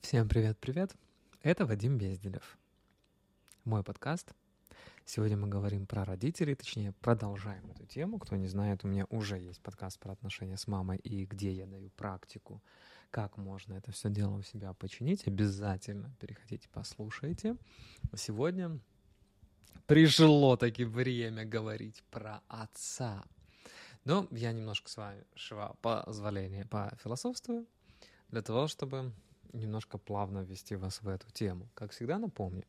Всем привет-привет! Это Вадим Безделев. Мой подкаст. Сегодня мы говорим про родителей, точнее, продолжаем эту тему. Кто не знает, у меня уже есть подкаст про отношения с мамой и где я даю практику, как можно это все дело у себя починить. Обязательно переходите, послушайте. Сегодня пришло таки время говорить про отца. Но я немножко с вами, шива, позволение, пофилософствую, для того, чтобы немножко плавно ввести вас в эту тему. Как всегда напомню,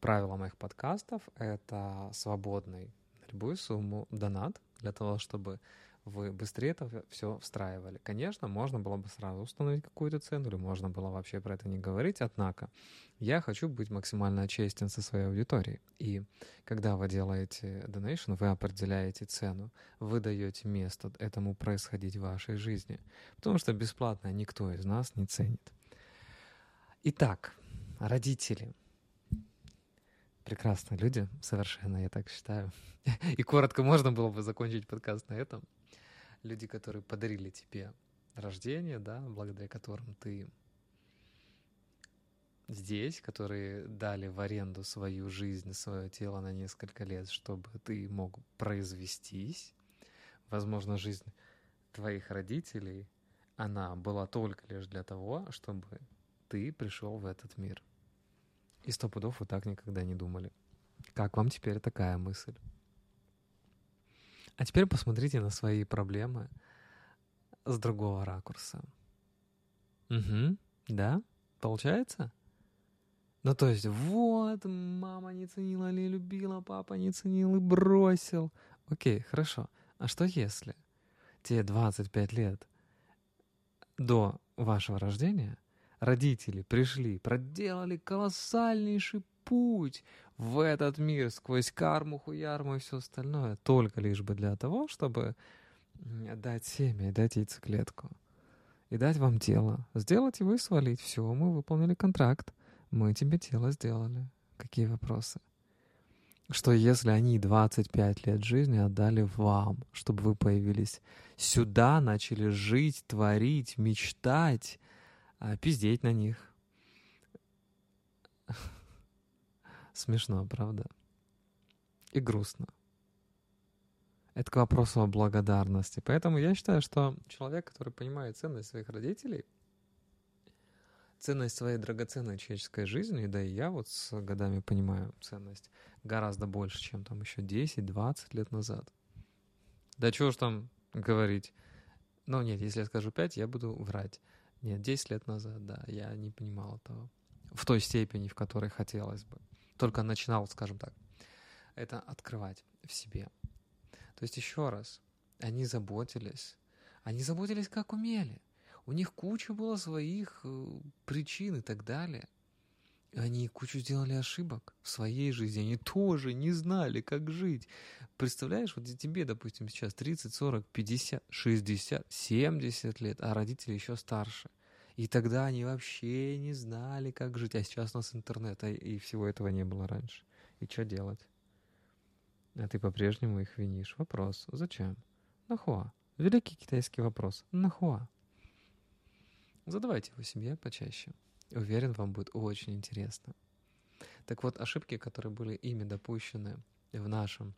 правило моих подкастов — это свободный на любую сумму донат для того, чтобы вы быстрее это все встраивали. Конечно, можно было бы сразу установить какую-то цену, или можно было вообще про это не говорить, однако я хочу быть максимально честен со своей аудиторией. И когда вы делаете donation, вы определяете цену, вы даете место этому происходить в вашей жизни, потому что бесплатно никто из нас не ценит. Итак, родители. Прекрасные люди, совершенно, я так считаю. И коротко можно было бы закончить подкаст на этом. Люди, которые подарили тебе рождение, да, благодаря которым ты здесь, которые дали в аренду свою жизнь, свое тело на несколько лет, чтобы ты мог произвестись. Возможно, жизнь твоих родителей, она была только лишь для того, чтобы ты пришел в этот мир. И сто пудов вы так никогда не думали. Как вам теперь такая мысль? А теперь посмотрите на свои проблемы с другого ракурса. Угу, да, получается? Ну, то есть, вот, мама не ценила или любила, папа не ценил и бросил. Окей, хорошо. А что если те 25 лет до вашего рождения родители пришли, проделали колоссальнейший путь в этот мир сквозь карму, хуярму и все остальное, только лишь бы для того, чтобы дать семя и дать яйцеклетку. И дать вам тело. Сделать и вы свалить. Все, мы выполнили контракт. Мы тебе тело сделали. Какие вопросы? Что если они 25 лет жизни отдали вам, чтобы вы появились сюда, начали жить, творить, мечтать, пиздеть на них. Смешно, правда? И грустно. Это к вопросу о благодарности. Поэтому я считаю, что человек, который понимает ценность своих родителей, ценность своей драгоценной человеческой жизни, да и я вот с годами понимаю ценность гораздо больше, чем там еще 10-20 лет назад. Да чего ж там говорить? Ну нет, если я скажу 5, я буду врать. Нет, 10 лет назад, да, я не понимал этого в той степени, в которой хотелось бы. Только начинал, скажем так, это открывать в себе. То есть еще раз, они заботились, они заботились как умели. У них куча было своих э, причин и так далее. Они кучу сделали ошибок в своей жизни. Они тоже не знали, как жить. Представляешь, вот тебе, допустим, сейчас 30, 40, 50, 60, 70 лет, а родители еще старше. И тогда они вообще не знали, как жить. А сейчас у нас интернет, и всего этого не было раньше. И что делать? А ты по-прежнему их винишь. Вопрос. Зачем? Нахуа? Великий китайский вопрос. Нахуа? Задавайте его себе почаще. Уверен, вам будет очень интересно. Так вот, ошибки, которые были ими допущены в нашем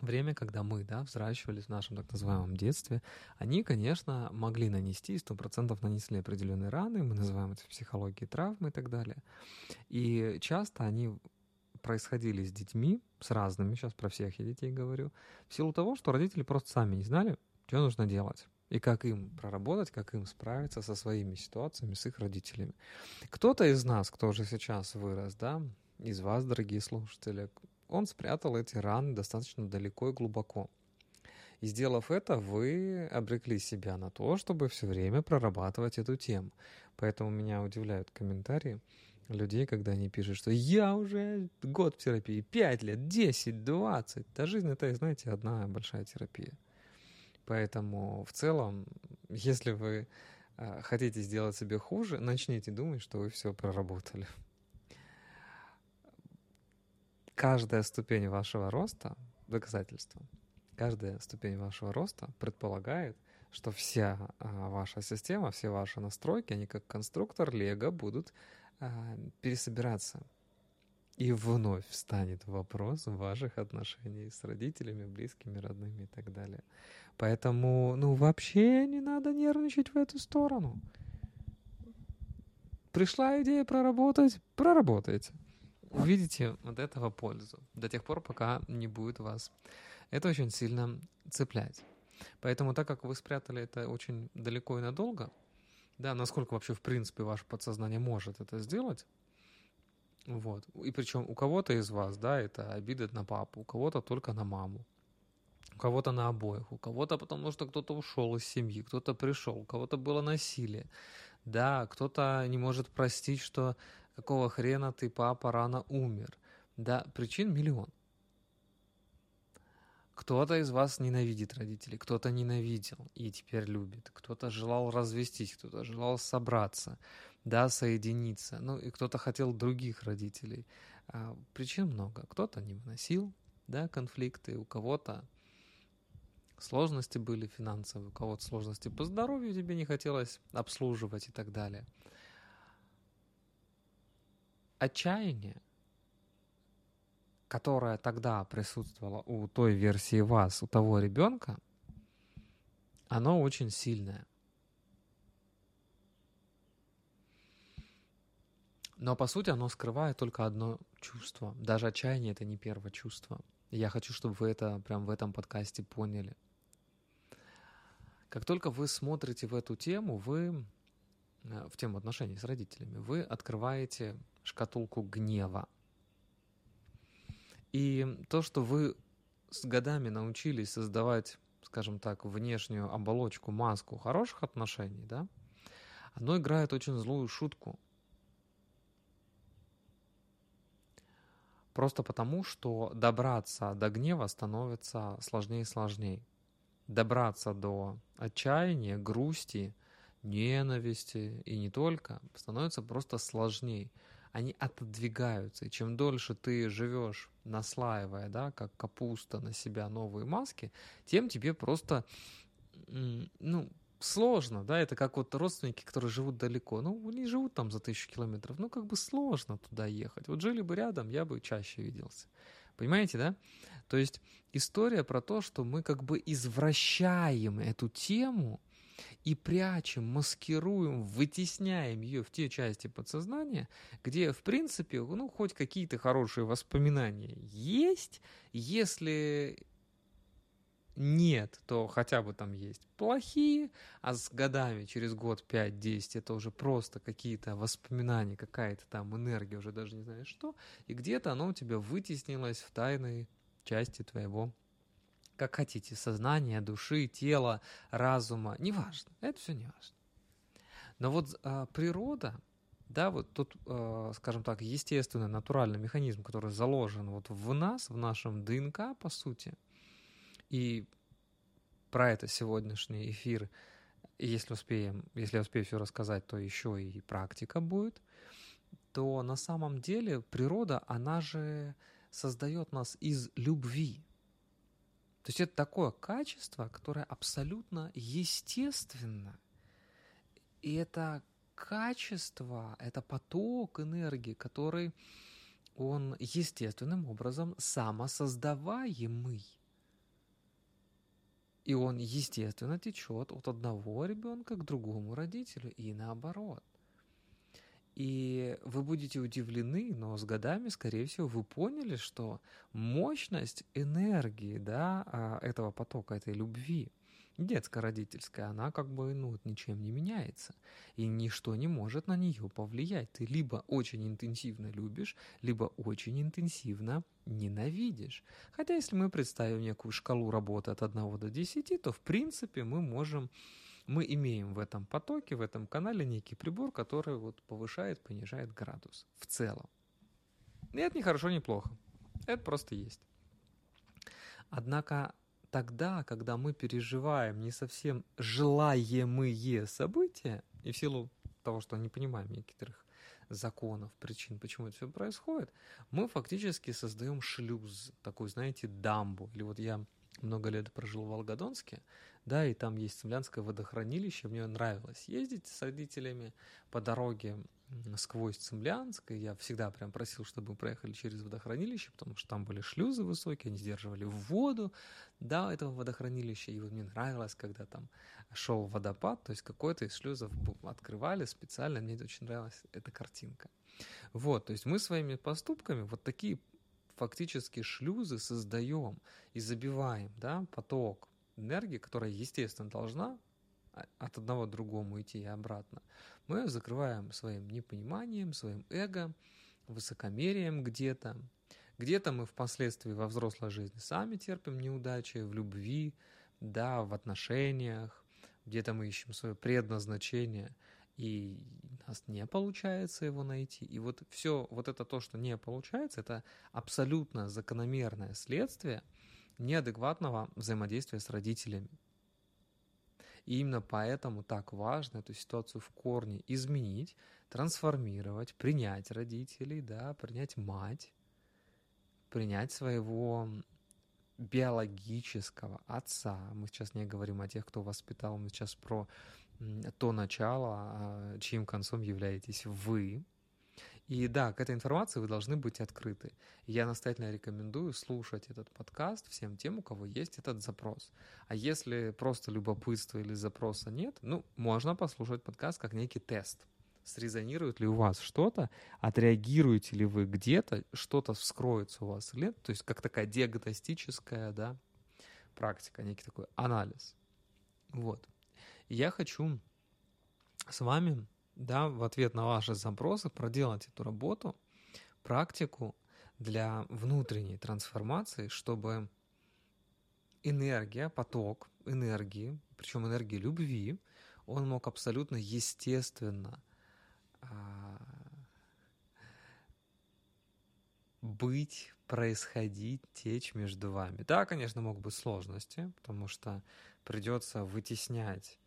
время, когда мы да, взращивались в нашем так называемом детстве, они, конечно, могли нанести, сто процентов нанесли определенные раны, мы называем это в психологии травмы и так далее. И часто они происходили с детьми, с разными, сейчас про всех я детей говорю, в силу того, что родители просто сами не знали, что нужно делать и как им проработать, как им справиться со своими ситуациями, с их родителями. Кто-то из нас, кто уже сейчас вырос, да, из вас, дорогие слушатели, он спрятал эти раны достаточно далеко и глубоко. И сделав это, вы обрекли себя на то, чтобы все время прорабатывать эту тему. Поэтому меня удивляют комментарии людей, когда они пишут, что я уже год в терапии, 5 лет, 10, 20. Да жизнь это, знаете, одна большая терапия. Поэтому в целом, если вы э, хотите сделать себе хуже, начните думать, что вы все проработали. Каждая ступень вашего роста — доказательство. Каждая ступень вашего роста предполагает, что вся а, ваша система, все ваши настройки, они как конструктор Лего будут а, пересобираться. И вновь встанет вопрос ваших отношений с родителями, близкими, родными и так далее. Поэтому, ну, вообще не надо нервничать в эту сторону. Пришла идея проработать, проработайте. Увидите вот этого пользу до тех пор, пока не будет вас. Это очень сильно цеплять. Поэтому, так как вы спрятали это очень далеко и надолго, да, насколько вообще в принципе ваше подсознание может это сделать, вот. И причем у кого-то из вас, да, это обида на папу, у кого-то только на маму, у кого-то на обоих, у кого-то потому что кто-то ушел из семьи, кто-то пришел, у кого-то было насилие, да, кто-то не может простить, что какого хрена ты, папа, рано умер, да, причин миллион. Кто-то из вас ненавидит родителей, кто-то ненавидел и теперь любит, кто-то желал развестись, кто-то желал собраться, да, соединиться, ну и кто-то хотел других родителей. А, причин много. Кто-то не выносил, да, конфликты, у кого-то сложности были финансовые, у кого-то сложности по здоровью тебе не хотелось обслуживать и так далее. Отчаяние которая тогда присутствовала у той версии вас, у того ребенка, оно очень сильное. Но по сути оно скрывает только одно чувство. Даже отчаяние это не первое чувство. я хочу, чтобы вы это прям в этом подкасте поняли. Как только вы смотрите в эту тему, вы э, в тему отношений с родителями, вы открываете шкатулку гнева. И то, что вы с годами научились создавать, скажем так, внешнюю оболочку, маску хороших отношений, да, оно играет очень злую шутку. Просто потому, что добраться до гнева становится сложнее и сложнее. Добраться до отчаяния, грусти, ненависти и не только становится просто сложнее они отодвигаются. И чем дольше ты живешь, наслаивая, да, как капуста на себя новые маски, тем тебе просто, ну, сложно, да, это как вот родственники, которые живут далеко, ну, они живут там за тысячу километров, ну, как бы сложно туда ехать. Вот жили бы рядом, я бы чаще виделся. Понимаете, да? То есть история про то, что мы как бы извращаем эту тему, и прячем, маскируем, вытесняем ее в те части подсознания, где, в принципе, ну, хоть какие-то хорошие воспоминания есть, если нет, то хотя бы там есть плохие, а с годами, через год, 5-10, это уже просто какие-то воспоминания, какая-то там энергия, уже даже не знаешь что, и где-то оно у тебя вытеснилось в тайной части твоего как хотите, сознания, души, тела, разума, неважно, это все не важно. Но вот а, природа, да, вот тут, а, скажем так, естественный, натуральный механизм, который заложен вот в нас, в нашем ДНК, по сути, и про это сегодняшний эфир, если успеем, если я успею все рассказать, то еще и практика будет, то на самом деле природа, она же создает нас из любви. То есть это такое качество, которое абсолютно естественно. И это качество, это поток энергии, который он естественным образом самосоздаваемый. И он, естественно, течет от одного ребенка к другому родителю и наоборот. И вы будете удивлены, но с годами, скорее всего, вы поняли, что мощность энергии да, а, этого потока, этой любви, детско-родительская, она как бы ну, ничем не меняется. И ничто не может на нее повлиять. Ты либо очень интенсивно любишь, либо очень интенсивно ненавидишь. Хотя если мы представим некую шкалу работы от 1 до 10, то в принципе мы можем мы имеем в этом потоке, в этом канале некий прибор, который вот повышает, понижает градус в целом. И это не хорошо, не плохо. Это просто есть. Однако тогда, когда мы переживаем не совсем желаемые события, и в силу того, что не понимаем некоторых законов, причин, почему это все происходит, мы фактически создаем шлюз, такой, знаете, дамбу. Или вот я много лет прожил в Волгодонске, да, и там есть Цемлянское водохранилище, мне нравилось ездить с родителями по дороге сквозь Цемлянск, и я всегда прям просил, чтобы мы проехали через водохранилище, потому что там были шлюзы высокие, они сдерживали воду, да, этого водохранилища, и вот мне нравилось, когда там шел водопад, то есть какой-то из шлюзов открывали специально, мне очень нравилась эта картинка. Вот, то есть мы своими поступками вот такие фактически шлюзы создаем и забиваем, да, поток энергии, которая, естественно, должна от одного к другому идти и обратно, мы закрываем своим непониманием, своим эго, высокомерием где-то. Где-то мы впоследствии во взрослой жизни сами терпим неудачи в любви, да, в отношениях, где-то мы ищем свое предназначение, и у нас не получается его найти. И вот все, вот это то, что не получается, это абсолютно закономерное следствие неадекватного взаимодействия с родителями. И именно поэтому так важно эту ситуацию в корне изменить, трансформировать, принять родителей, да, принять мать, принять своего биологического отца. Мы сейчас не говорим о тех, кто воспитал, мы сейчас про то начало, а, чьим концом являетесь вы. И да, к этой информации вы должны быть открыты. Я настоятельно рекомендую слушать этот подкаст всем тем, у кого есть этот запрос. А если просто любопытства или запроса нет, ну, можно послушать подкаст как некий тест. Срезонирует ли у вас что-то, отреагируете ли вы где-то, что-то вскроется у вас или нет, то есть как такая диагностическая да, практика, некий такой анализ. Вот. я хочу с вами да, в ответ на ваши запросы проделать эту работу, практику для внутренней трансформации, чтобы энергия, поток энергии, причем энергии любви, он мог абсолютно естественно а, быть, происходить, течь между вами. Да, конечно, могут быть сложности, потому что придется вытеснять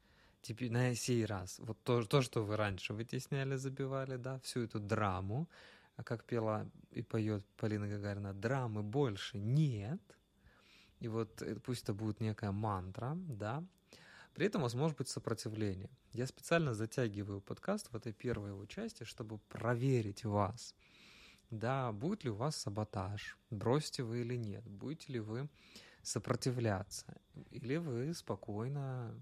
теперь на сей раз, вот то, то, что вы раньше вытесняли, забивали, да, всю эту драму, а как пела и поет Полина Гагарина, драмы больше нет, и вот пусть это будет некая мантра, да, при этом у вас может быть сопротивление. Я специально затягиваю подкаст в этой первой его части, чтобы проверить вас, да, будет ли у вас саботаж, бросите вы или нет, будете ли вы сопротивляться, или вы спокойно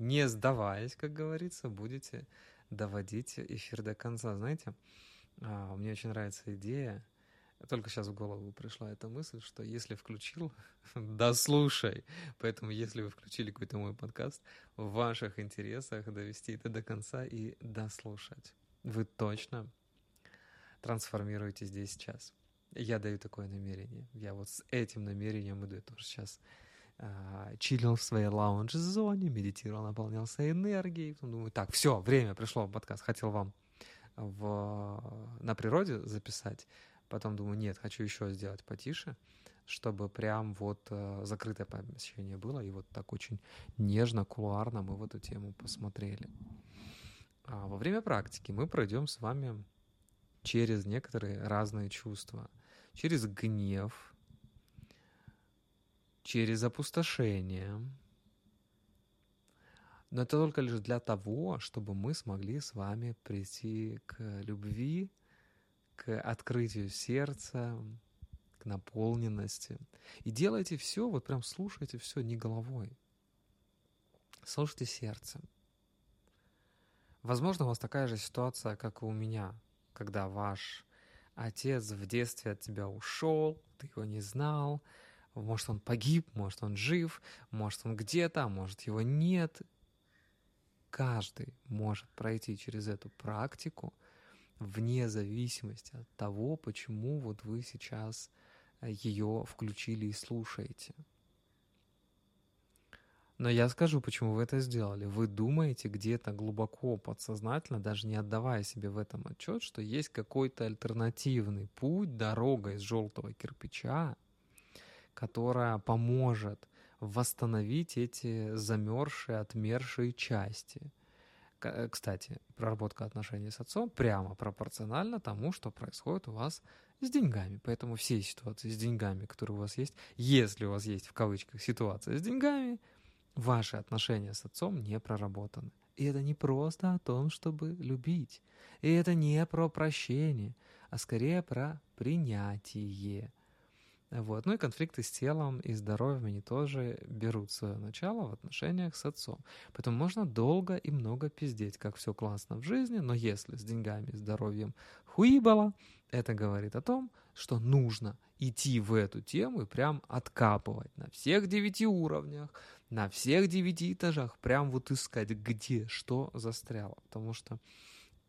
не сдаваясь, как говорится, будете доводить эфир до конца. Знаете, а, мне очень нравится идея, только сейчас в голову пришла эта мысль, что если включил, да слушай. Поэтому если вы включили какой-то мой подкаст, в ваших интересах довести это до конца и дослушать. Вы точно трансформируете здесь сейчас. Я даю такое намерение. Я вот с этим намерением иду. Я тоже сейчас чилил в своей лаунж-зоне, медитировал, наполнялся энергией. Потом думаю, так, все, время пришло, подкаст, хотел вам в, на природе записать. Потом думаю, нет, хочу еще сделать потише, чтобы прям вот э, закрытое помещение было, и вот так очень нежно, кулуарно мы в эту тему посмотрели. А во время практики мы пройдем с вами через некоторые разные чувства. Через гнев, через опустошение. Но это только лишь для того, чтобы мы смогли с вами прийти к любви, к открытию сердца, к наполненности. И делайте все, вот прям слушайте все не головой. Слушайте сердцем. Возможно, у вас такая же ситуация, как и у меня, когда ваш отец в детстве от тебя ушел, ты его не знал, может, он погиб, может, он жив, может, он где-то, а может, его нет. Каждый может пройти через эту практику вне зависимости от того, почему вот вы сейчас э, ее включили и слушаете. Но я скажу, почему вы это сделали. Вы думаете где-то глубоко, подсознательно, даже не отдавая себе в этом отчет, что есть какой-то альтернативный путь, дорога из желтого кирпича, которая поможет восстановить эти замерзшие, отмершие части, Э, кстати, проработка отношений с отцом прямо пропорциональна тому, что происходит у вас с деньгами. Поэтому все ситуации с деньгами, которые у вас есть, если у вас есть в кавычках ситуация с деньгами, ваши отношения с отцом не проработаны. И это не просто о том, чтобы любить. И это не про прощение, а скорее про принятие. Вот. Ну и конфликты с телом и здоровьем, они тоже берут свое начало в отношениях с отцом. Поэтому можно долго и много пиздеть, как все классно в жизни, но если с деньгами и здоровьем хуибало, это говорит о том, что нужно идти в эту тему и прям откапывать на всех девяти уровнях, на всех девяти этажах, прям вот искать, где что застряло. Потому что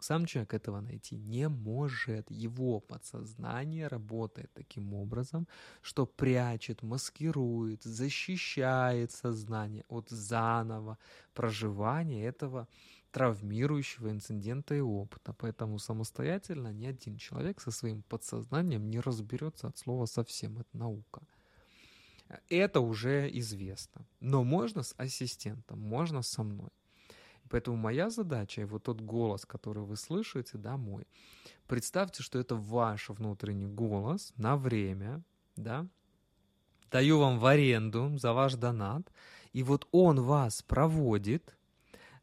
сам человек этого найти не может. Его подсознание работает таким образом, что прячет, маскирует, защищает сознание от заново проживания этого травмирующего инцидента и опыта. Поэтому самостоятельно ни один человек со своим подсознанием не разберется от слова совсем. Это наука. Это уже известно. Но можно с ассистентом, можно со мной. Поэтому моя задача, и вот тот голос, который вы слышите, да, мой, представьте, что это ваш внутренний голос на время, да, даю вам в аренду за ваш донат, и вот он вас проводит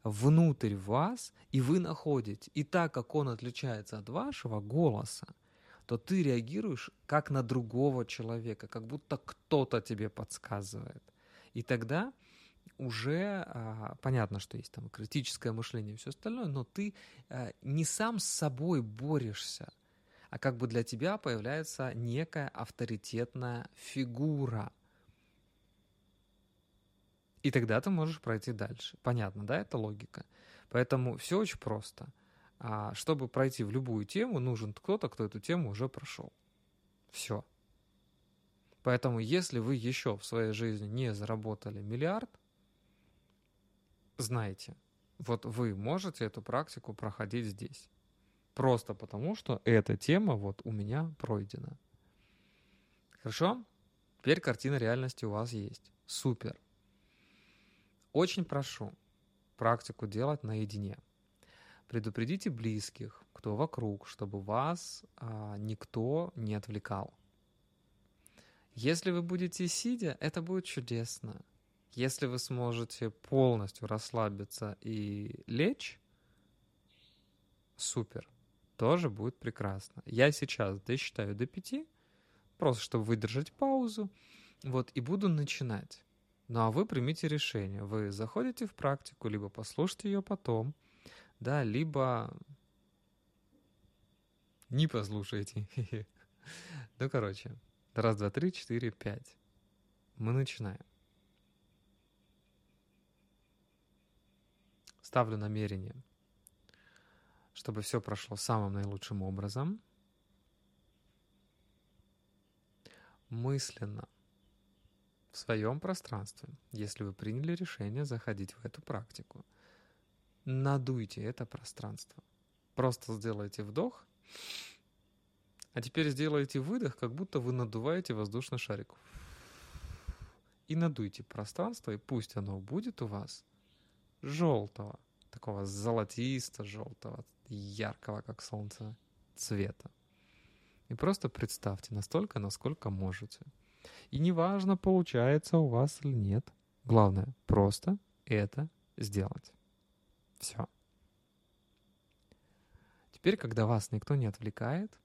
внутрь вас, и вы находите. И так как он отличается от вашего голоса, то ты реагируешь как на другого человека, как будто кто-то тебе подсказывает. И тогда уже а, понятно, что есть там критическое мышление и все остальное, но ты а, не сам с собой борешься, а как бы для тебя появляется некая авторитетная фигура. И тогда ты можешь пройти дальше. Понятно, да, это логика. Поэтому все очень просто. А чтобы пройти в любую тему, нужен кто-то, кто эту тему уже прошел. Все. Поэтому, если вы еще в своей жизни не заработали миллиард, знаете, вот вы можете эту практику проходить здесь. Просто потому, что эта тема вот у меня пройдена. Хорошо? Теперь картина реальности у вас есть. Супер. Очень прошу практику делать наедине. Предупредите близких, кто вокруг, чтобы вас а, никто не отвлекал. Если вы будете сидя, это будет чудесно. Если вы сможете полностью расслабиться и лечь, супер, тоже будет прекрасно. Я сейчас досчитаю до пяти, просто чтобы выдержать паузу, вот, и буду начинать. Ну а вы примите решение. Вы заходите в практику, либо послушайте ее потом, да, либо не послушайте. Ну, короче, раз, два, три, четыре, пять. Мы начинаем. Ставлю намерение, чтобы все прошло самым наилучшим образом. Мысленно в своем пространстве, если вы приняли решение заходить в эту практику, надуйте это пространство. Просто сделайте вдох, а теперь сделайте выдох, как будто вы надуваете воздушный шарик. И надуйте пространство, и пусть оно будет у вас желтого, такого золотисто-желтого, яркого, как солнце, цвета. И просто представьте настолько, насколько можете. И неважно, получается у вас или нет. Главное, просто это сделать. Все. Теперь, когда вас никто не отвлекает,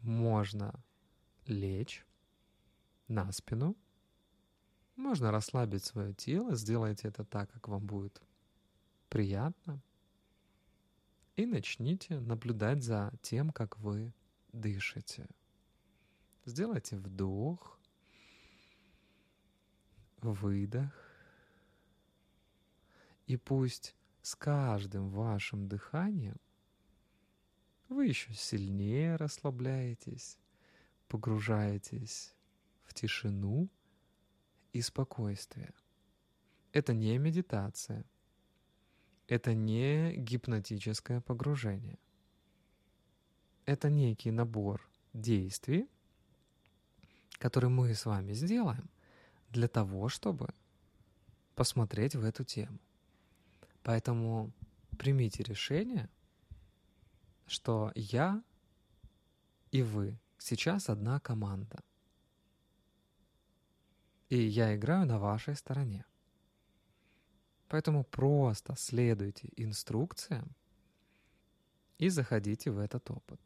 можно лечь на спину, можно расслабить свое тело, сделайте это так, как вам будет приятно. И начните наблюдать за тем, как вы дышите. Сделайте вдох, выдох. И пусть с каждым вашим дыханием вы еще сильнее расслабляетесь, погружаетесь в тишину и спокойствие. Это не медитация — это не гипнотическое погружение. Это некий набор действий, который мы с вами сделаем для того, чтобы посмотреть в эту тему. Поэтому примите решение, что я и вы сейчас одна команда. И я играю на вашей стороне. Поэтому просто следуйте инструкциям и заходите в этот опыт.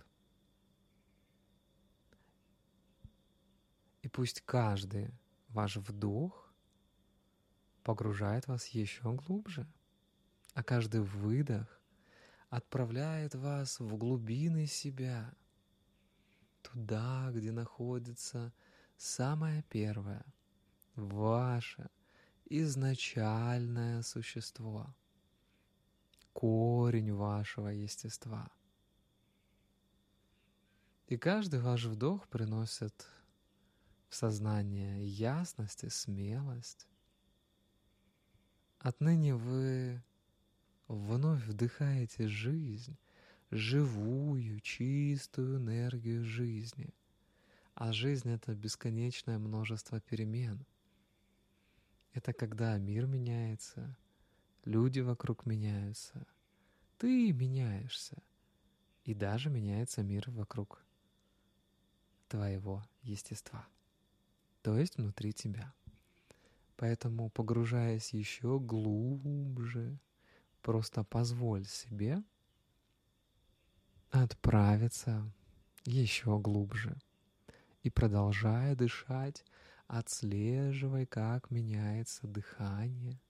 И пусть каждый ваш вдох погружает вас еще глубже, а каждый выдох отправляет вас в глубины себя, туда, где находится самое первое, ваше изначальное существо, корень вашего естества. И каждый ваш вдох приносит в сознание ясность и смелость. Отныне вы вновь вдыхаете жизнь, живую, чистую энергию жизни. А жизнь — это бесконечное множество перемен. Это когда мир меняется, люди вокруг меняются, ты меняешься, и даже меняется мир вокруг твоего естества, то есть внутри тебя. Поэтому, погружаясь еще глубже, просто позволь себе отправиться еще глубже и продолжая дышать, отслеживай, как меняется дыхание,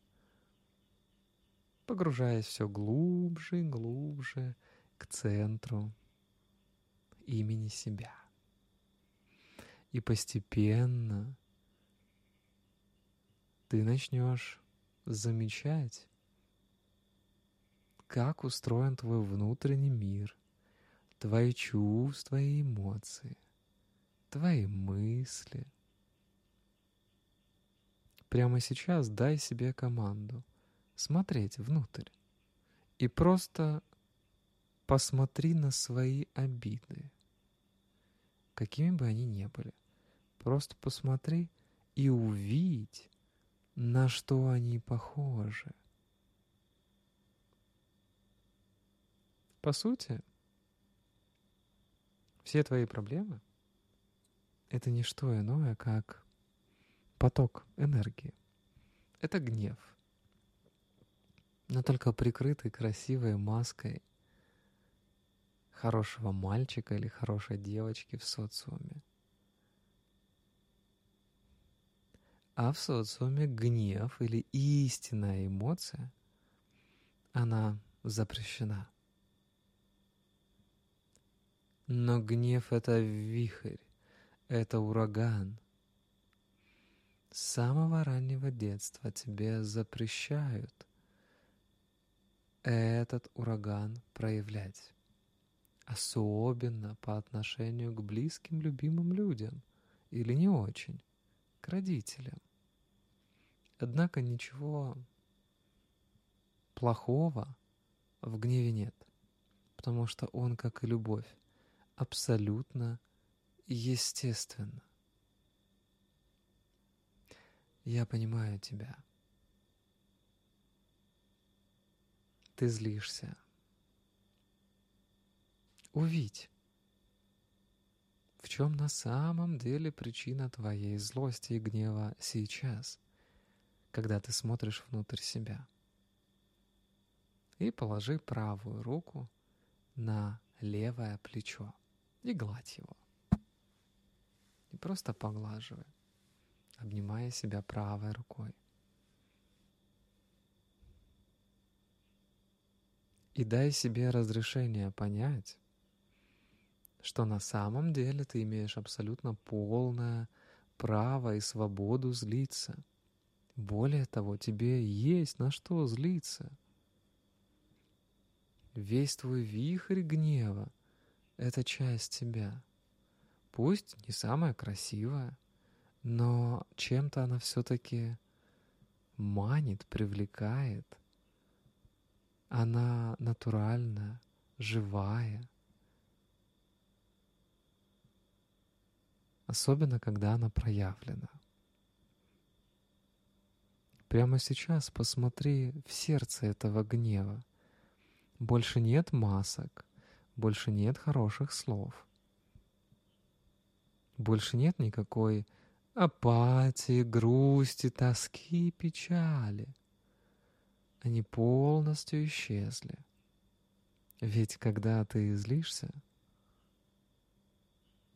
погружаясь все глубже и глубже к центру имени себя. И постепенно ты начнешь замечать, как устроен твой внутренний мир, твои чувства и эмоции, твои мысли. Прямо сейчас дай себе команду смотреть внутрь и просто посмотри на свои обиды, какими бы они ни были. Просто посмотри и увидь, на что они похожи. По сути, все твои проблемы — это не что иное, как поток энергии. Это гнев, но только прикрытый красивой маской хорошего мальчика или хорошей девочки в социуме. А в социуме гнев или истинная эмоция, она запрещена. Но гнев — это вихрь, это ураган. С самого раннего детства тебе запрещают этот ураган проявлять. Особенно по отношению к близким, любимым людям. Или не очень. К родителям. Однако ничего плохого в гневе нет. Потому что он, как и любовь, абсолютно естественно. Я понимаю тебя. Ты злишься. Увидь, в чем на самом деле причина твоей злости и гнева сейчас, когда ты смотришь внутрь себя. И положи правую руку на левое плечо и гладь его. И просто поглаживай, обнимая себя правой рукой. И дай себе разрешение понять, что на самом деле ты имеешь абсолютно полное право и свободу злиться. Более того, тебе есть на что злиться. Весь твой вихрь гнева — это часть тебя. Пусть не самая красивая, но чем-то она все-таки манит, привлекает. Она натуральная, живая. Особенно, когда она проявлена. Прямо сейчас посмотри в сердце этого гнева Больше нет масок, больше нет хороших слов. Больше нет никакой апатии, грусти, тоски, печали. Они полностью исчезли. Ведь когда ты злишься,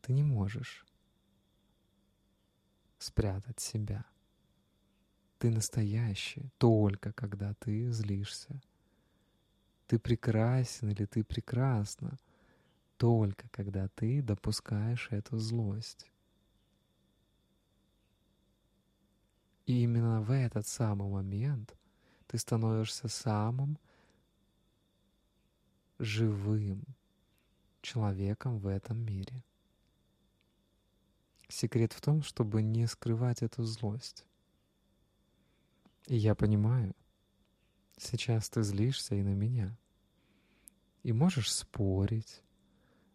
ты не можешь спрятать себя. Ты настоящий только когда ты злишься. Ты прекрасен или ты прекрасна только когда ты допускаешь эту злость. И именно в этот самый момент ты становишься самым живым человеком в этом мире. Секрет в том, чтобы не скрывать эту злость. И я понимаю, сейчас ты злишься и на меня. И можешь спорить,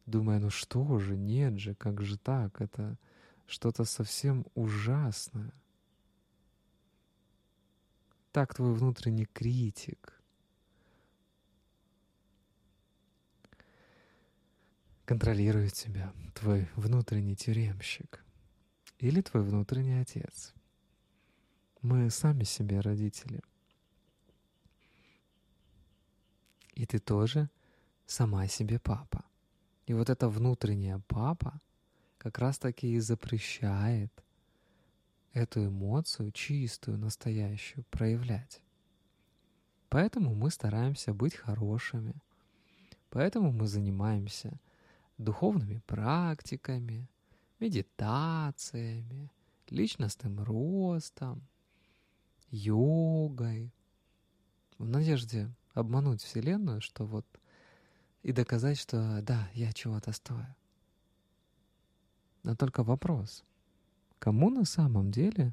думая, ну что же, нет же, как же так, это что-то совсем ужасное. Так твой внутренний критик контролирует тебя, твой внутренний тюремщик или твой внутренний отец. Мы сами себе родители. И ты тоже сама себе папа. И вот эта внутренняя папа как раз-таки и запрещает эту эмоцию чистую, настоящую проявлять. Поэтому мы стараемся быть хорошими. Поэтому мы занимаемся духовными практиками, медитациями, личностным ростом, йогой, в надежде обмануть Вселенную, что вот и доказать, что да, я чего-то стою. Но только вопрос, кому на самом деле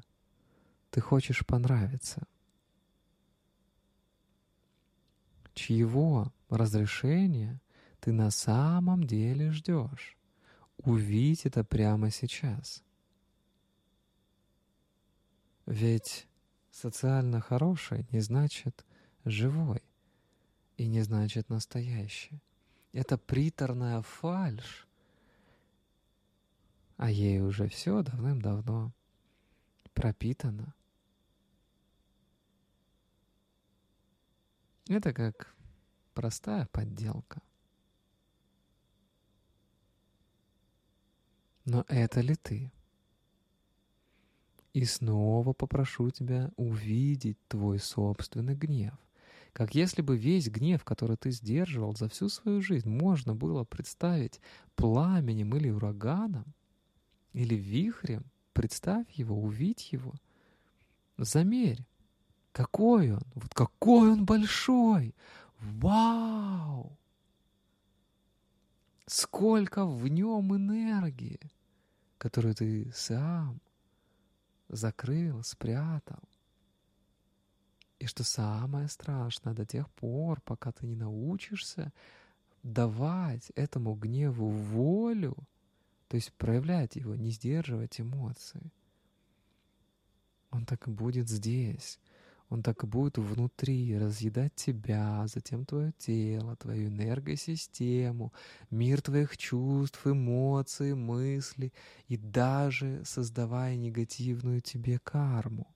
ты хочешь понравиться? Чьего разрешения ты на самом деле ждешь? Увидь это прямо сейчас. Ведь социально хороший не значит живой и не значит настоящий. Это приторная фальшь, а ей уже все давным-давно пропитано. Это как простая подделка. Но это ли ты? И снова попрошу тебя увидеть твой собственный гнев. Как если бы весь гнев, который ты сдерживал за всю свою жизнь, можно было представить пламенем или ураганом, или вихрем. Представь его, увидь его. Замерь. Какой он? Вот какой он большой! Вау! Сколько в нем энергии, которую ты сам закрыл, спрятал. И что самое страшное, до тех пор, пока ты не научишься давать этому гневу волю, то есть проявлять его, не сдерживать эмоции, он так и будет здесь, он так и будет внутри разъедать тебя, затем твое тело, твою энергосистему, мир твоих чувств, эмоций, мыслей и даже создавая негативную тебе карму.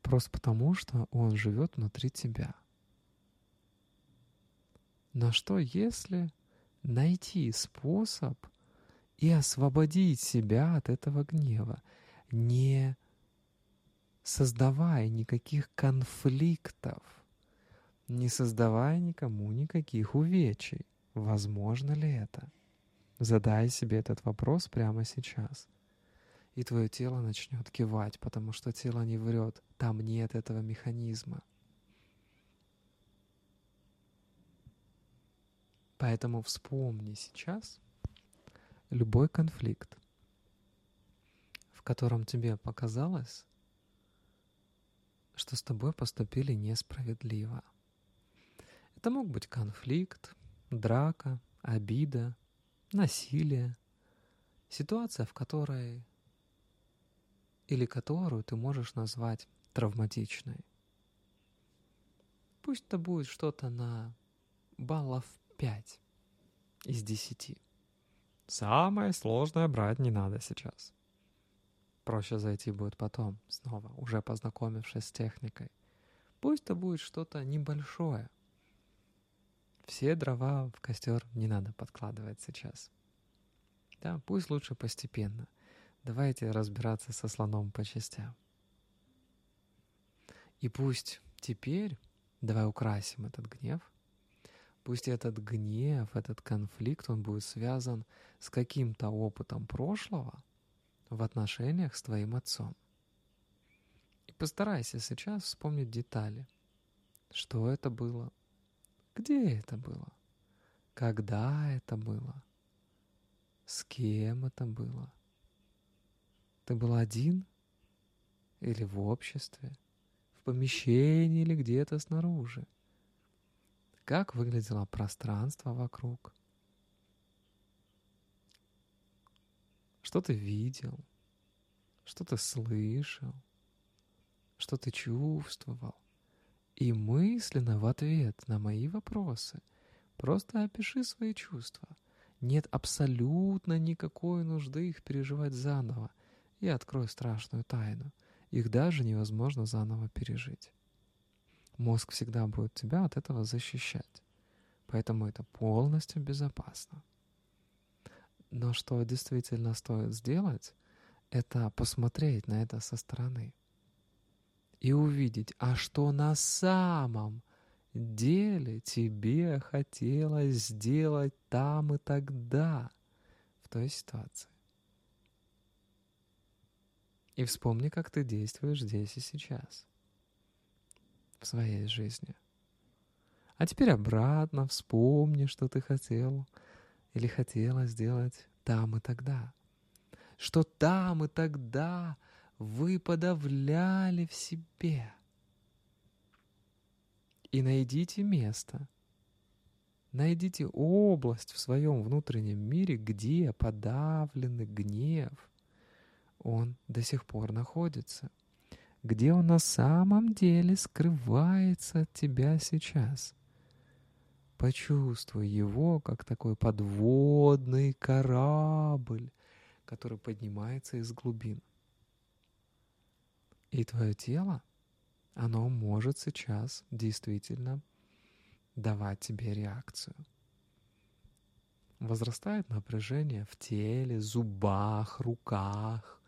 Просто потому, что он живет внутри тебя. Но что если найти способ и освободить себя от этого гнева, не создавая никаких конфликтов, не создавая никому никаких увечий. Возможно ли это? Задай себе этот вопрос прямо сейчас. И твое тело начнет кивать, потому что тело не врет. Там нет этого механизма. Поэтому вспомни сейчас любой конфликт, в котором тебе показалось, что с тобой поступили несправедливо. Это мог быть конфликт, драка, обида, насилие, ситуация, в которой или которую ты можешь назвать травматичной. Пусть это будет что-то на баллов 5 из 10. Самое сложное брать не надо сейчас. Проще зайти будет потом, снова, уже познакомившись с техникой. Пусть это будет что-то небольшое. Все дрова в костер не надо подкладывать сейчас. Да, пусть лучше постепенно. Давайте разбираться со слоном по частям. И пусть теперь, давай украсим этот гнев, пусть этот гнев, этот конфликт, он будет связан с каким-то опытом прошлого в отношениях с твоим отцом. И постарайся сейчас вспомнить детали. Что это было? Где это было? Когда это было? С кем это было? Ты был один? Или в обществе? в помещении или где-то снаружи. Как выглядело пространство вокруг? Что ты видел? Что ты слышал? Что ты чувствовал? И мысленно в ответ на мои вопросы просто опиши свои чувства. Нет абсолютно никакой нужды их переживать заново. Я открою страшную тайну — их даже невозможно заново пережить. Мозг всегда будет тебя от этого защищать. Поэтому это полностью безопасно. Но что действительно стоит сделать, это посмотреть на это со стороны и увидеть, а что на самом деле тебе хотелось сделать там и тогда, в той ситуации. И вспомни, как ты действуешь здесь и сейчас, в своей жизни. А теперь обратно вспомни, что ты хотел или хотела сделать там и тогда. Что там и тогда вы подавляли в себе. И найдите место, найдите область в своем внутреннем мире, где подавленный гнев — он до сих пор находится? Где он на самом деле скрывается от тебя сейчас? Почувствуй его, как такой подводный корабль, который поднимается из глубин. И твое тело, оно может сейчас действительно давать тебе реакцию. Возрастает напряжение в теле, зубах, руках,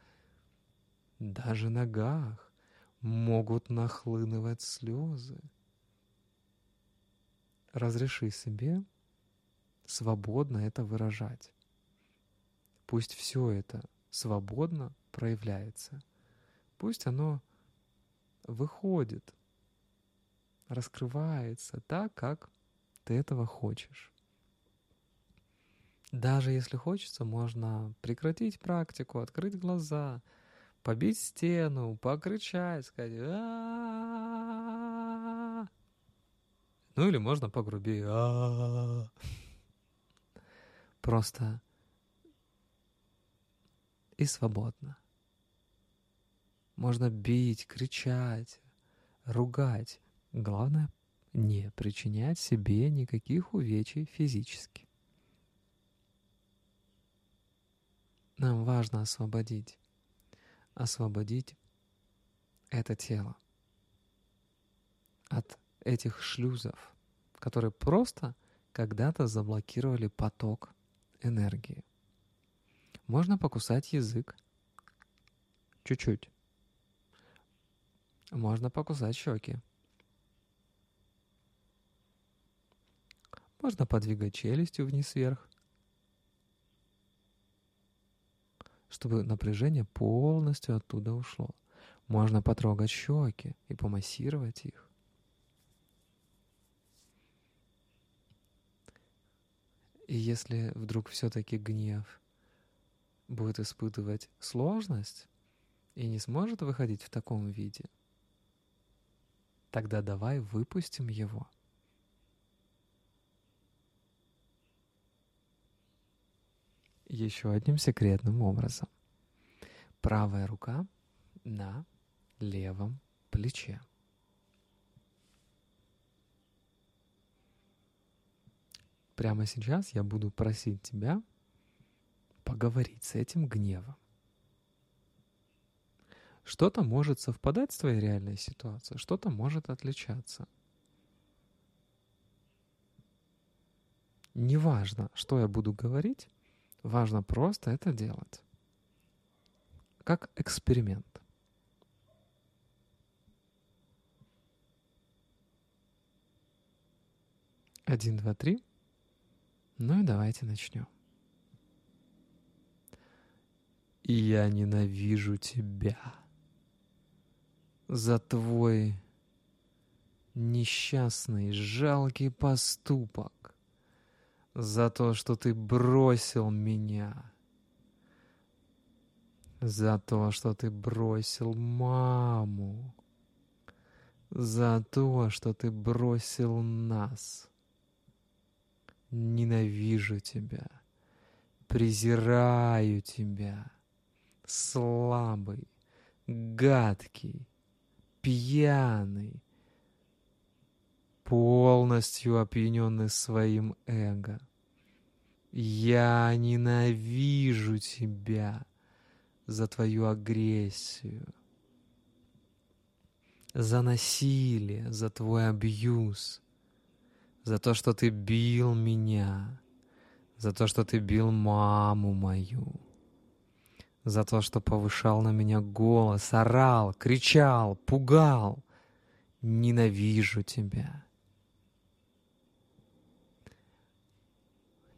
даже ногах могут нахлынывать слезы. Разреши себе свободно это выражать. Пусть все это свободно проявляется. Пусть оно выходит, раскрывается так, как ты этого хочешь. Даже если хочется, можно прекратить практику, открыть глаза — побить стену, покричать, сказать а Ну или можно погрубее а Просто и свободно. Можно бить, кричать, ругать. Главное — не причинять себе никаких увечий физически. Нам важно освободить освободить это тело от этих шлюзов, которые просто когда-то заблокировали поток энергии. Можно покусать язык. Чуть-чуть. Можно покусать щеки. Можно подвигать челюстью вниз-вверх. Чтобы напряжение полностью оттуда ушло. Можно потрогать щеки и помассировать их. И если вдруг все-таки гнев будет испытывать сложность и не сможет выходить в таком виде, тогда давай выпустим его. Еще одним секретным образом. Правая рука на левом плече. прямо сейчас я буду просить тебя поговорить с этим гневом. Что-то может совпадать с твоей реальной ситуацией, что-то может отличаться. Неважно, что я буду говорить, важно просто это делать. Как эксперимент. Один, два, три. Ну и давайте начнем. И я ненавижу тебя за твой несчастный, жалкий поступок, за то, что ты бросил меня, за то, что ты бросил маму, за то, что ты бросил нас. Ненавижу тебя, презираю тебя, слабый, гадкий, пьяный, полностью опьяненный своим эго. Я ненавижу тебя за твою агрессию, за насилие, за твой абьюз, за то, что ты бил меня, за то, что ты бил маму мою за то, что повышал на меня голос, орал, кричал, пугал. Ненавижу тебя.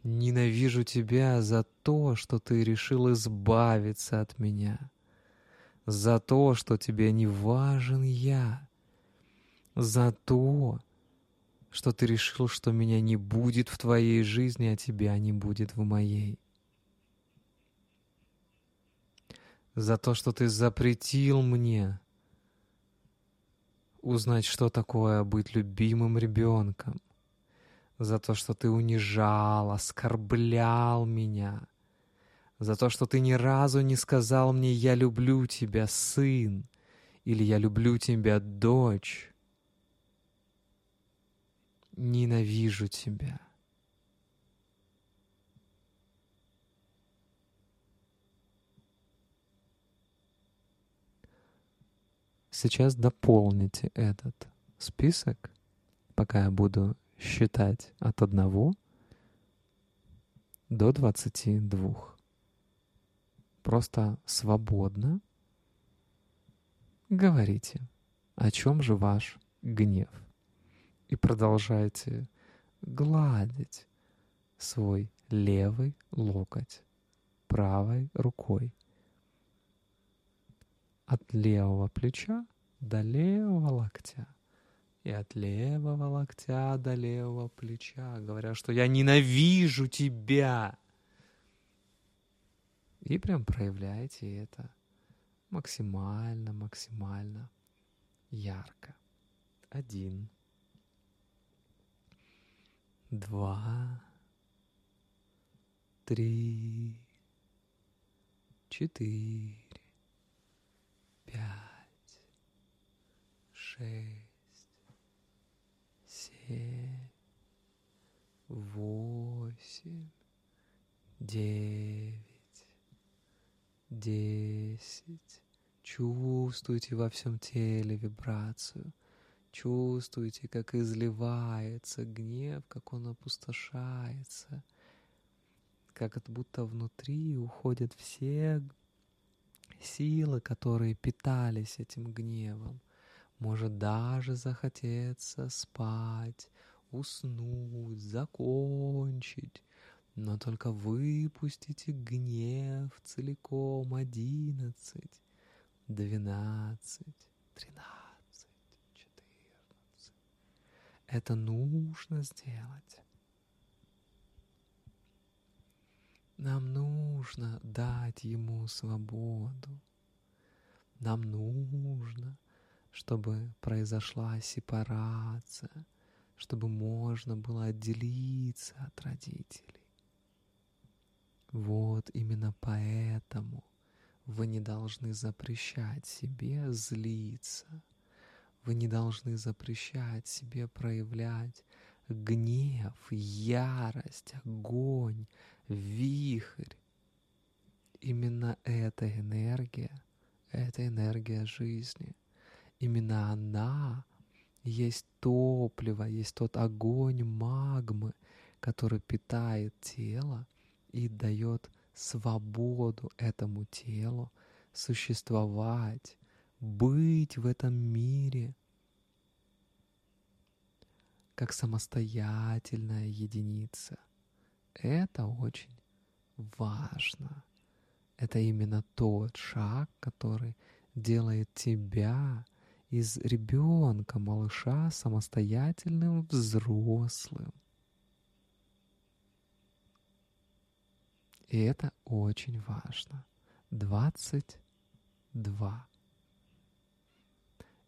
Ненавижу тебя за то, что ты решил избавиться от меня. За то, что тебе не важен я. За то, что ты решил, что меня не будет в твоей жизни, а тебя не будет в моей. за то, что ты запретил мне узнать, что такое быть любимым ребенком, за то, что ты унижал, оскорблял меня, за то, что ты ни разу не сказал мне «я люблю тебя, сын» или «я люблю тебя, дочь». Ненавижу тебя. Сейчас дополните этот список, пока я буду считать от 1 до 22. Просто свободно говорите, о чем же ваш гнев. И продолжайте гладить свой левый локоть правой рукой от левого плеча до левого локтя. И от левого локтя до левого плеча, говоря, что я ненавижу тебя. И прям проявляйте это максимально, максимально ярко. Один. Два. Три. Четыре пять, шесть, семь, восемь, девять, десять. Чувствуйте во всем теле вибрацию. Чувствуйте, как изливается гнев, как он опустошается, как это будто внутри уходят все силы, которые питались этим гневом. Может даже захотеться спать, уснуть, закончить. Но только выпустите гнев целиком одиннадцать, двенадцать, тринадцать, четырнадцать. Это нужно сделать. Нам нужно дать ему свободу. Нам нужно, чтобы произошла сепарация, чтобы можно было отделиться от родителей. Вот именно поэтому вы не должны запрещать себе злиться. Вы не должны запрещать себе проявлять гнев, ярость, огонь, вихрь. Именно эта энергия, эта энергия жизни, именно она есть топливо, есть тот огонь магмы, который питает тело и дает свободу этому телу существовать, быть в этом мире как самостоятельная единица. Это очень важно. Это именно тот шаг, который делает тебя из ребенка, малыша, самостоятельным взрослым. И это очень важно. 22.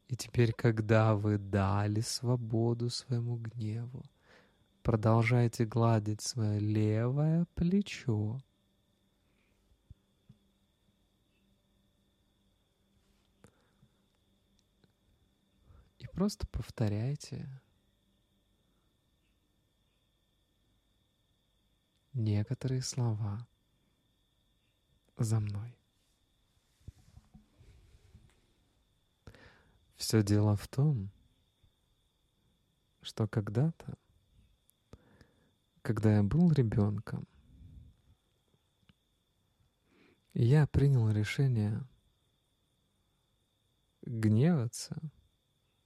И теперь, когда вы дали свободу своему гневу, продолжайте гладить свое левое плечо. Просто повторяйте некоторые слова за мной. Все дело в том, что когда-то, когда я был ребенком, я принял решение гневаться,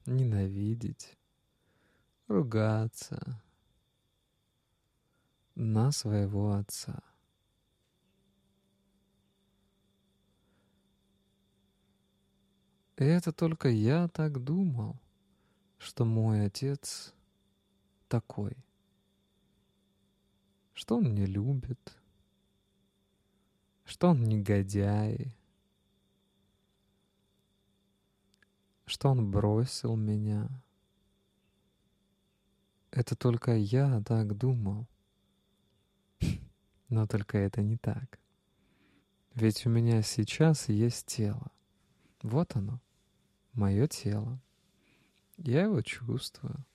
ненавидеть, ругаться на своего отца. И это только я так думал, что мой отец такой, что он не любит, что он негодяй, что он бросил меня. Это только я так думал. Но только это не так. Ведь у меня сейчас есть тело. Вот оно мое тело. Я его чувствую.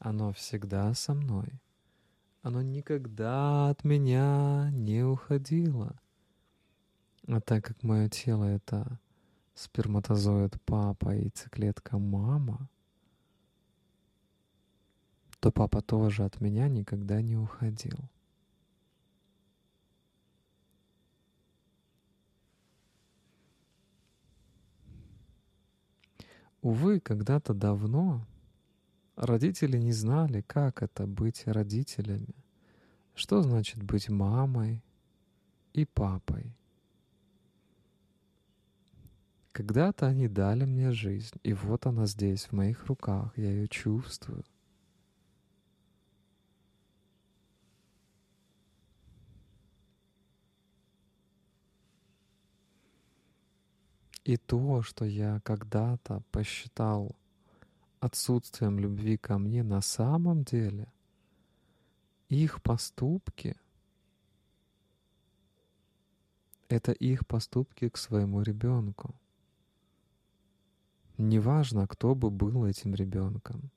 Оно всегда со мной. Оно никогда от меня не уходило. А так как мое тело — это сперматозоид папа и яйцеклетка мама, то папа тоже от меня никогда не уходил. Увы, когда-то давно родители не знали, как это быть родителями, что значит быть мамой и папой. Когда-то они дали мне жизнь, и вот она здесь, в моих руках, я ее чувствую. И то, что я когда-то посчитал отсутствием любви ко мне на самом деле, их поступки — это их поступки к своему ребенку. Неважно, кто бы был этим ребенком.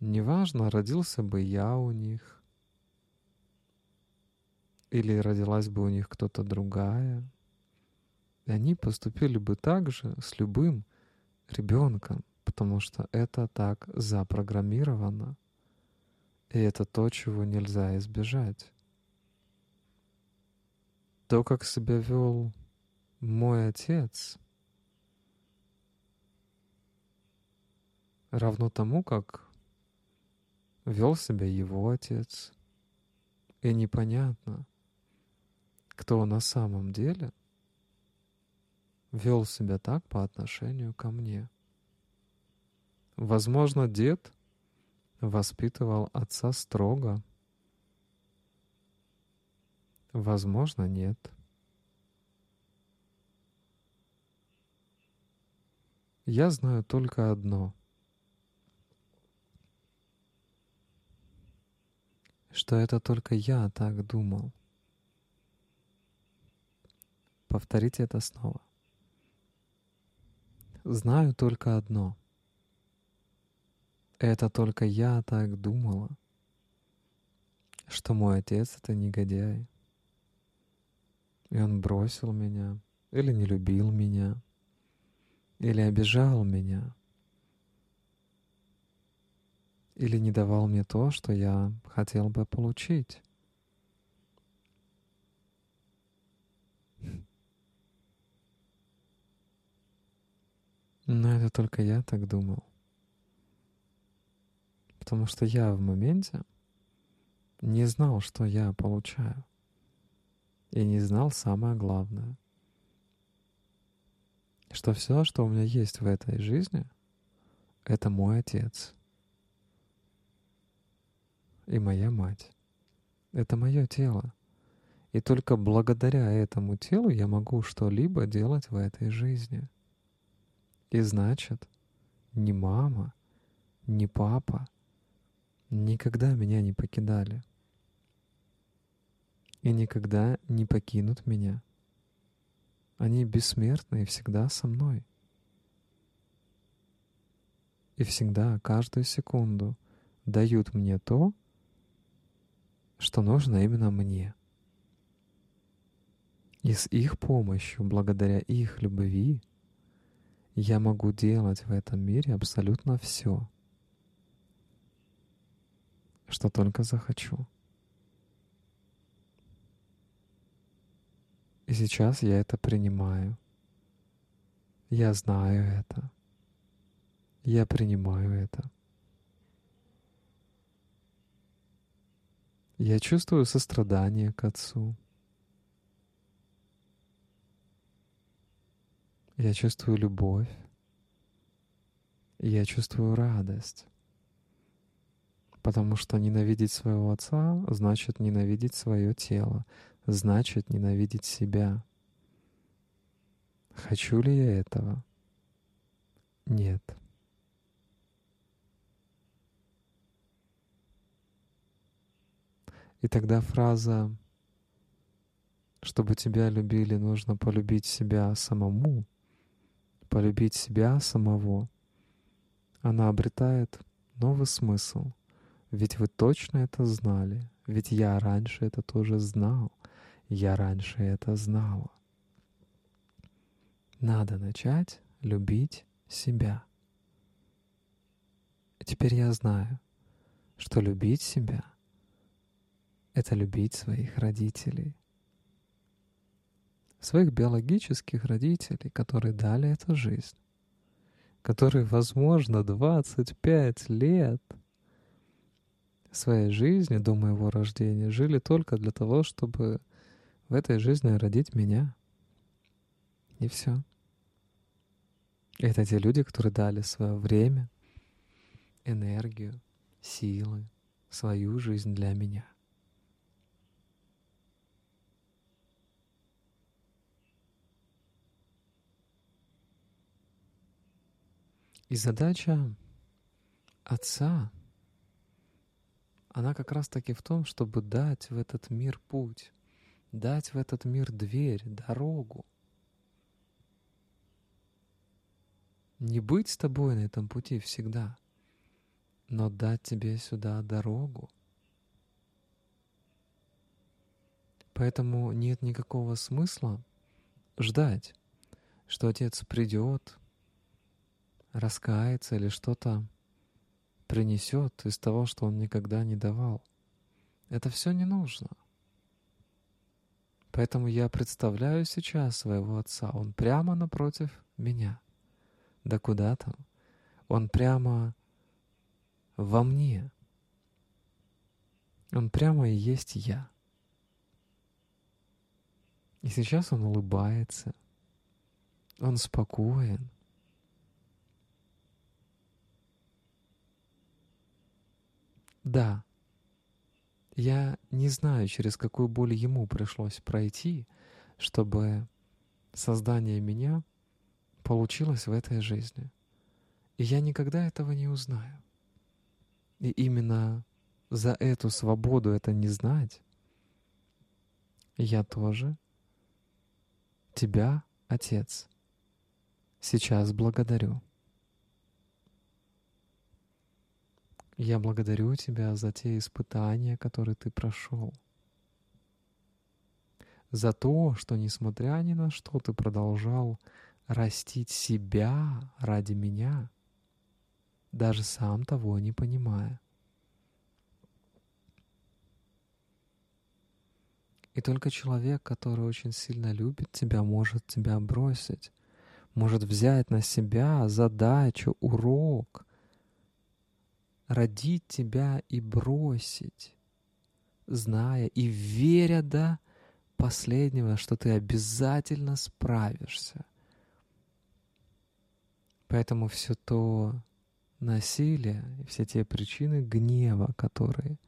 Неважно, родился бы я у них, или родилась бы у них кто-то другая — они поступили бы так же с любым ребенком, потому что это так запрограммировано. И это то, чего нельзя избежать. То, как себя вел мой отец, равно тому, как вел себя его отец. И непонятно, кто на самом деле вел себя так по отношению ко мне. Возможно, дед воспитывал отца строго. Возможно, нет. Я знаю только одно. Что это только я так думал. Повторите это снова. Знаю только одно. Это только я так думала, что мой отец — это негодяй. И он бросил меня, или не любил меня, или обижал меня, или не давал мне то, что я хотел бы получить. Но это только я так думал. Потому что я в моменте не знал, что я получаю. И не знал самое главное, что все, что у меня есть в этой жизни, это мой отец и моя мать. Это мое тело. И только благодаря этому телу я могу что-либо делать в этой жизни. И значит, ни мама, ни папа никогда меня не покидали и никогда не покинут меня. Они бессмертны и всегда со мной. И всегда, каждую секунду дают мне то, что нужно именно мне. И с их помощью, благодаря их любви, я могу делать в этом мире абсолютно все, что только захочу. И сейчас я это принимаю. Я знаю это. Я принимаю это. Я чувствую сострадание к Отцу. Я чувствую любовь. Я чувствую радость. Потому что ненавидеть своего отца значит ненавидеть свое тело, значит ненавидеть себя. Хочу ли я этого? Нет. И тогда фраза «чтобы тебя любили, нужно полюбить себя самому», полюбить себя самого, она обретает новый смысл. Ведь вы точно это знали, ведь я раньше это тоже знал. Я раньше это знала. Надо начать любить себя. теперь я знаю, что любить себя — это любить своих родителей. Своих биологических родителей, которые дали эту жизнь. Которые, возможно, 25 лет своей жизни до моего рождения жили только для того, чтобы в этой жизни родить меня. И все. Это те люди, которые дали свое время, энергию, силы, свою жизнь для меня. И задача Отца, она как раз-таки в том, чтобы дать в этот мир путь дать в этот мир дверь, дорогу. Не быть с тобой на этом пути всегда, но дать тебе сюда дорогу. Поэтому нет никакого смысла ждать, что отец придет, раскается или что-то принесет из того, что он никогда не давал. Это все не нужно. Поэтому я представляю сейчас своего отца. Он прямо напротив меня. Да куда там? Он прямо во мне. Он прямо и есть я. И сейчас он улыбается. Он спокоен. Да, я не знаю, через какую боль ему пришлось пройти, чтобы создание меня получилось в этой жизни. И я никогда этого не узнаю. И именно за эту свободу это не знать, я тоже тебя, Отец, сейчас благодарю. Я благодарю Тебя за те испытания, которые Ты прошел. За то, что, несмотря ни на что, Ты продолжал растить себя ради меня, даже сам того не понимая. И только человек, который очень сильно любит тебя, может тебя бросить, может взять на себя задачу, урок, родить тебя и бросить, зная и веря до последнего, что ты обязательно справишься. Поэтому все то насилие и все те причины гнева, которые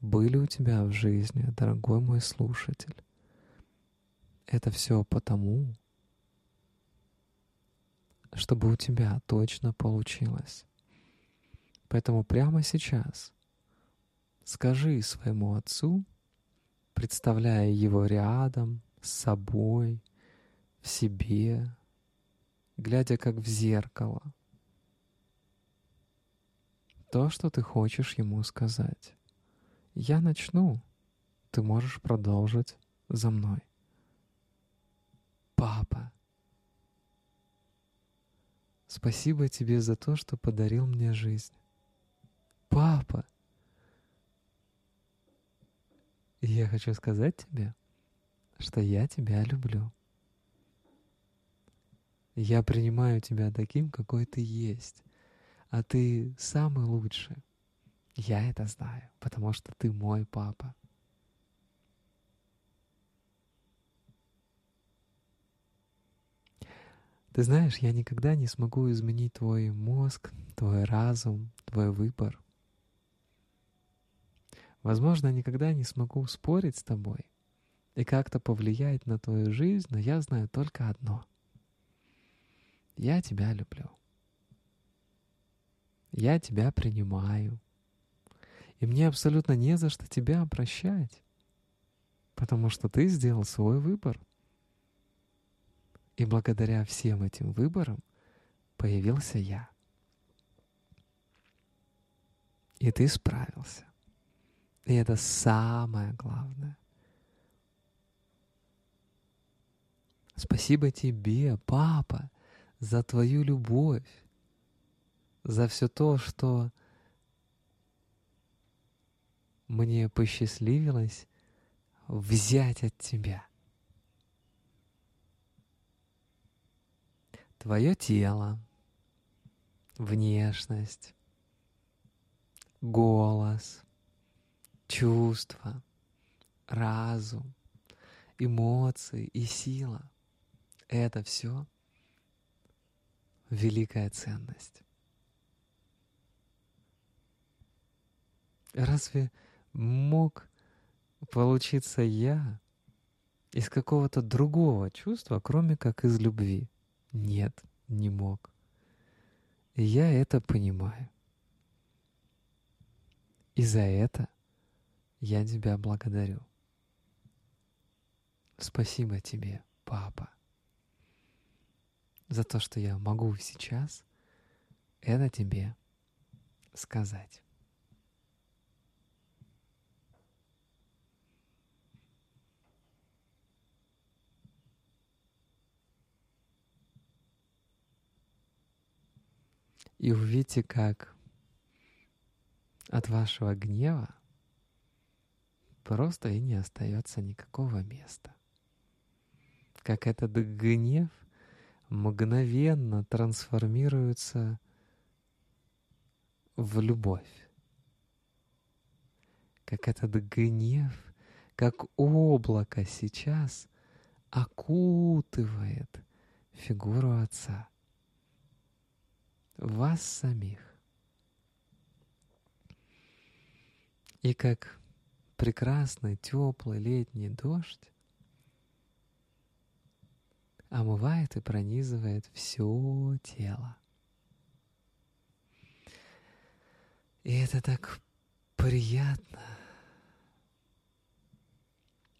были у тебя в жизни, дорогой мой слушатель, это все потому, чтобы у тебя точно получилось. Поэтому прямо сейчас скажи своему отцу, представляя его рядом, с собой, в себе, глядя как в зеркало, то, что ты хочешь ему сказать. Я начну, ты можешь продолжить за мной. Папа, спасибо тебе за то, что подарил мне жизнь. Папа! Я хочу сказать тебе, что я тебя люблю. Я принимаю тебя таким, какой ты есть, а ты самый лучший. Я это знаю, потому что ты мой папа. Ты знаешь, я никогда не смогу изменить твой мозг, твой разум, твой выбор. Возможно, я никогда не смогу спорить с тобой и как-то повлиять на твою жизнь, но я знаю только одно. Я тебя люблю. Я тебя принимаю. И мне абсолютно не за что тебя прощать, потому что ты сделал свой выбор. И благодаря всем этим выборам появился я. И ты справился. И это самое главное. Спасибо тебе, папа, за твою любовь, за все то, что мне посчастливилось взять от тебя. Твое тело, внешность, голос — чувства, разум, эмоции и сила — это все великая ценность. Разве мог получиться я из какого-то другого чувства, кроме как из любви? Нет, не мог. И я это понимаю. И за это — я тебя благодарю. Спасибо тебе, папа, за то, что я могу сейчас это тебе сказать. И увидите, как от вашего гнева просто и не остается никакого места. Как этот гнев мгновенно трансформируется в любовь. Как этот гнев, как облако сейчас окутывает фигуру Отца, вас самих. И как прекрасный, теплый летний дождь омывает и пронизывает все тело. И это так приятно.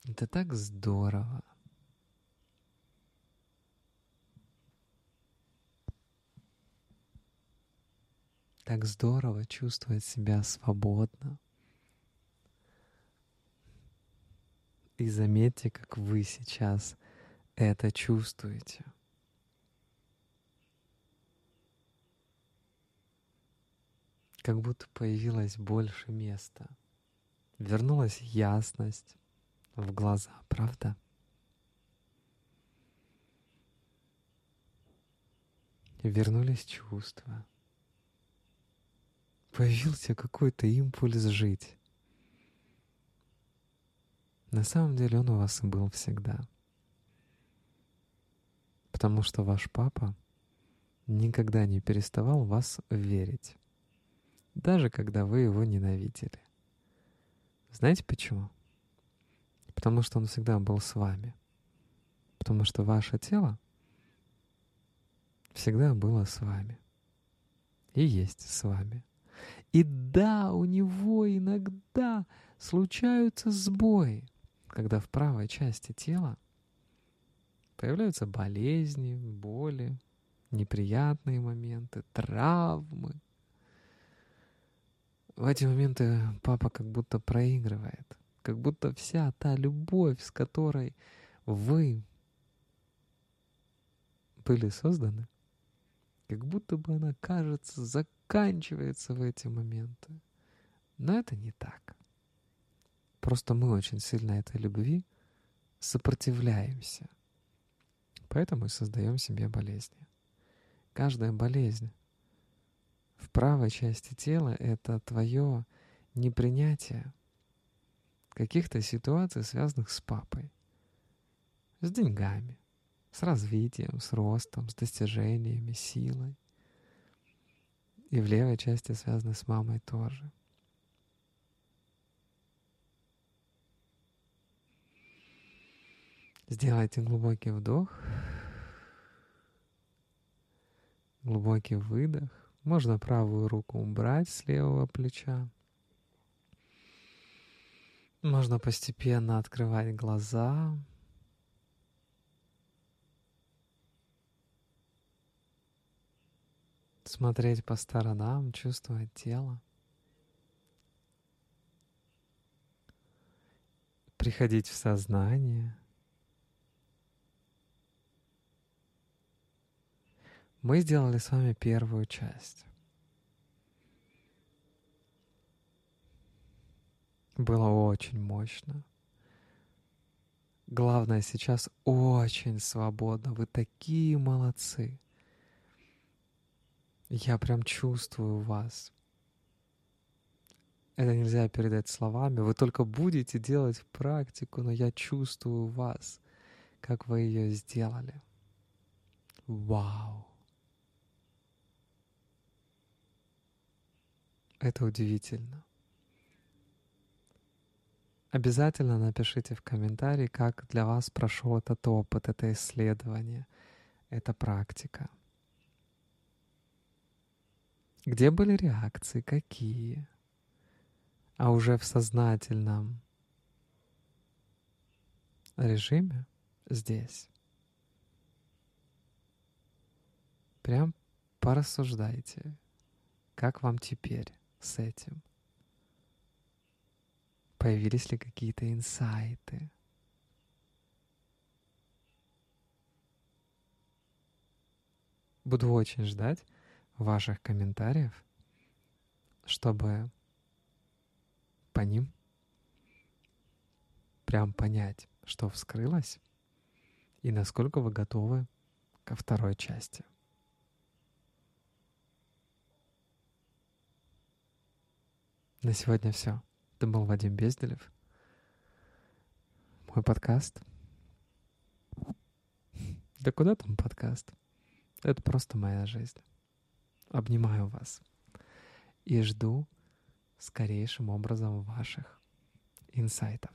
Это так здорово. Так здорово чувствовать себя свободно. И заметьте, как вы сейчас это чувствуете. Как будто появилось больше места. Вернулась ясность в глаза, правда? Вернулись чувства. Появился какой-то импульс жить. На самом деле он у вас был всегда. Потому что ваш папа никогда не переставал вас верить. Даже когда вы его ненавидели. Знаете почему? Потому что он всегда был с вами. Потому что ваше тело всегда было с вами. И есть с вами. И да, у него иногда случаются сбои когда в правой части тела появляются болезни, боли, неприятные моменты, травмы. В эти моменты папа как будто проигрывает, как будто вся та любовь, с которой вы были созданы, как будто бы она, кажется, заканчивается в эти моменты. Но это не так. Просто мы очень сильно этой любви сопротивляемся. Поэтому и создаем себе болезни. Каждая болезнь в правой части тела — это твое непринятие каких-то ситуаций, связанных с папой, с деньгами, с развитием, с ростом, с достижениями, силой. И в левой части связаны с мамой тоже — Сделайте глубокий вдох, глубокий выдох. Можно правую руку убрать с левого плеча. Можно постепенно открывать глаза. Смотреть по сторонам, чувствовать тело. Приходить в сознание — Мы сделали с вами первую часть. Было очень мощно. Главное, сейчас очень свободно. Вы такие молодцы. Я прям чувствую вас. Это нельзя передать словами. Вы только будете делать практику, но я чувствую вас, как вы ее сделали. Вау! Это удивительно. Обязательно напишите в комментарии, как для вас прошел этот опыт, это исследование, эта практика. Где были реакции, какие? А уже в сознательном режиме здесь. Прям порассуждайте, как вам теперь с этим? Появились ли какие-то инсайты? Буду очень ждать ваших комментариев, чтобы по ним прям понять, что вскрылось и насколько вы готовы ко второй части. На сегодня все. Это был Вадим Безделев. Мой подкаст. Да куда там подкаст? Это просто моя жизнь. Обнимаю вас. И жду скорейшим образом ваших инсайтов.